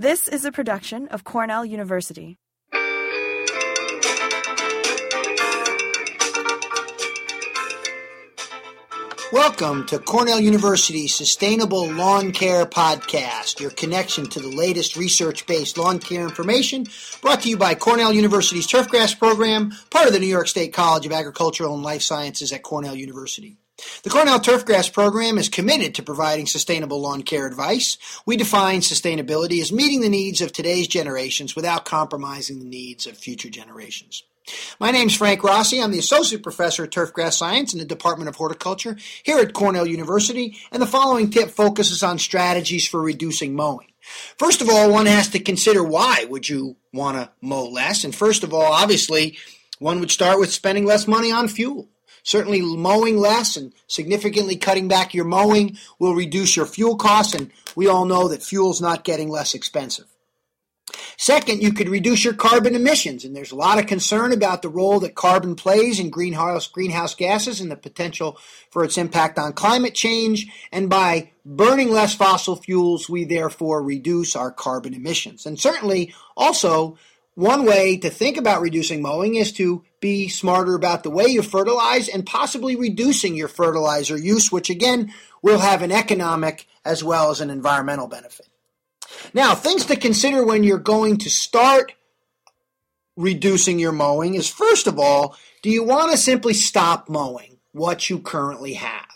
This is a production of Cornell University. Welcome to Cornell University's Sustainable Lawn Care Podcast, your connection to the latest research based lawn care information, brought to you by Cornell University's Turfgrass Program, part of the New York State College of Agricultural and Life Sciences at Cornell University. The Cornell Turfgrass Program is committed to providing sustainable lawn care advice. We define sustainability as meeting the needs of today's generations without compromising the needs of future generations. My name is Frank Rossi. I'm the Associate Professor of Turfgrass Science in the Department of Horticulture here at Cornell University, and the following tip focuses on strategies for reducing mowing. First of all, one has to consider why would you want to mow less, and first of all, obviously, one would start with spending less money on fuel. Certainly, mowing less and significantly cutting back your mowing will reduce your fuel costs, and we all know that fuel's not getting less expensive. Second, you could reduce your carbon emissions, and there's a lot of concern about the role that carbon plays in greenhouse greenhouse gases and the potential for its impact on climate change. And by burning less fossil fuels, we therefore reduce our carbon emissions. And certainly, also, one way to think about reducing mowing is to be smarter about the way you fertilize and possibly reducing your fertilizer use, which again will have an economic as well as an environmental benefit. Now, things to consider when you're going to start reducing your mowing is first of all, do you want to simply stop mowing what you currently have?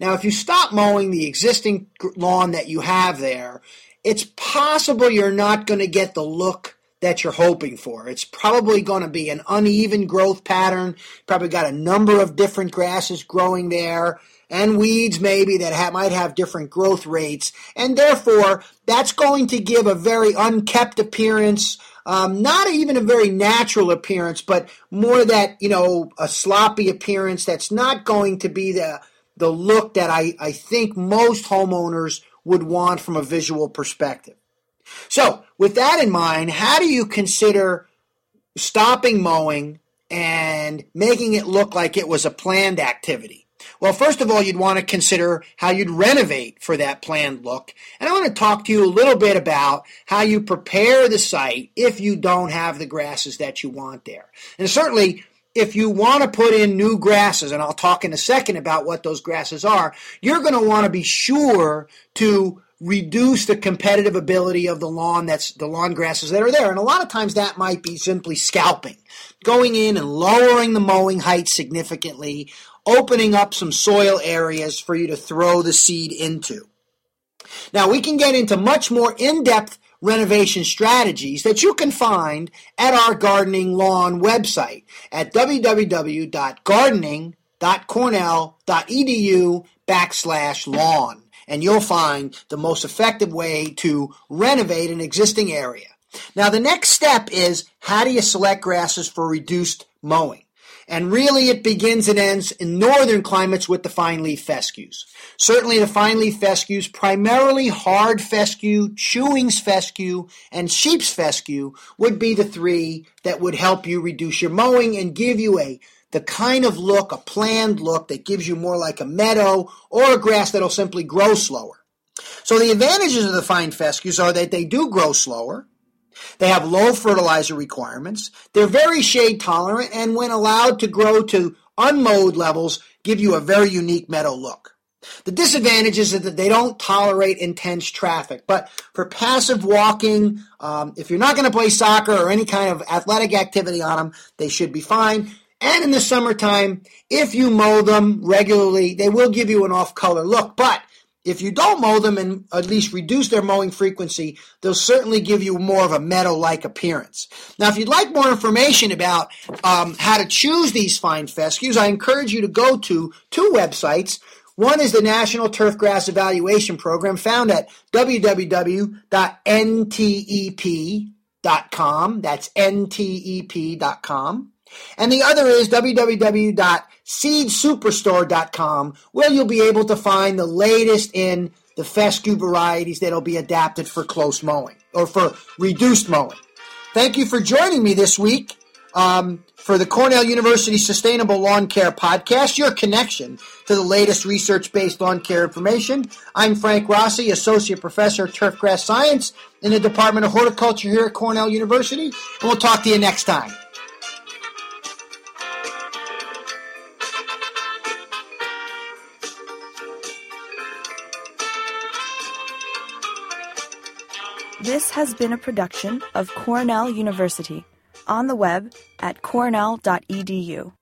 Now, if you stop mowing the existing lawn that you have there, it's possible you're not going to get the look that you're hoping for. It's probably going to be an uneven growth pattern. Probably got a number of different grasses growing there and weeds maybe that ha- might have different growth rates. And therefore, that's going to give a very unkept appearance. Um, not even a very natural appearance, but more that, you know, a sloppy appearance that's not going to be the, the look that I, I think most homeowners would want from a visual perspective. So, with that in mind, how do you consider stopping mowing and making it look like it was a planned activity? Well, first of all, you'd want to consider how you'd renovate for that planned look. And I want to talk to you a little bit about how you prepare the site if you don't have the grasses that you want there. And certainly, if you want to put in new grasses, and I'll talk in a second about what those grasses are, you're going to want to be sure to reduce the competitive ability of the lawn that's the lawn grasses that are there. And a lot of times that might be simply scalping, going in and lowering the mowing height significantly, opening up some soil areas for you to throw the seed into. Now, we can get into much more in depth renovation strategies that you can find at our gardening lawn website at www.gardening.cornell.edu backslash lawn. And you'll find the most effective way to renovate an existing area. Now, the next step is how do you select grasses for reduced mowing? And really, it begins and ends in northern climates with the fine leaf fescues. Certainly, the fine leaf fescues, primarily hard fescue, chewings fescue, and sheep's fescue, would be the three that would help you reduce your mowing and give you a the kind of look, a planned look that gives you more like a meadow or a grass that'll simply grow slower. So the advantages of the fine fescues are that they do grow slower. They have low fertilizer requirements. They're very shade tolerant, and when allowed to grow to unmowed levels, give you a very unique meadow look. The disadvantage is that they don't tolerate intense traffic, but for passive walking, um, if you're not going to play soccer or any kind of athletic activity on them, they should be fine. And in the summertime, if you mow them regularly, they will give you an off color look, but if you don't mow them and at least reduce their mowing frequency, they'll certainly give you more of a meadow-like appearance. Now, if you'd like more information about um, how to choose these fine fescues, I encourage you to go to two websites. One is the National Turfgrass Evaluation Program found at www.ntep.com. That's ntep.com. And the other is www.seedsuperstore.com, where you'll be able to find the latest in the fescue varieties that'll be adapted for close mowing or for reduced mowing. Thank you for joining me this week um, for the Cornell University Sustainable Lawn Care Podcast, your connection to the latest research based lawn care information. I'm Frank Rossi, Associate Professor of Turfgrass Science in the Department of Horticulture here at Cornell University, and we'll talk to you next time. This has been a production of Cornell University on the web at cornell.edu.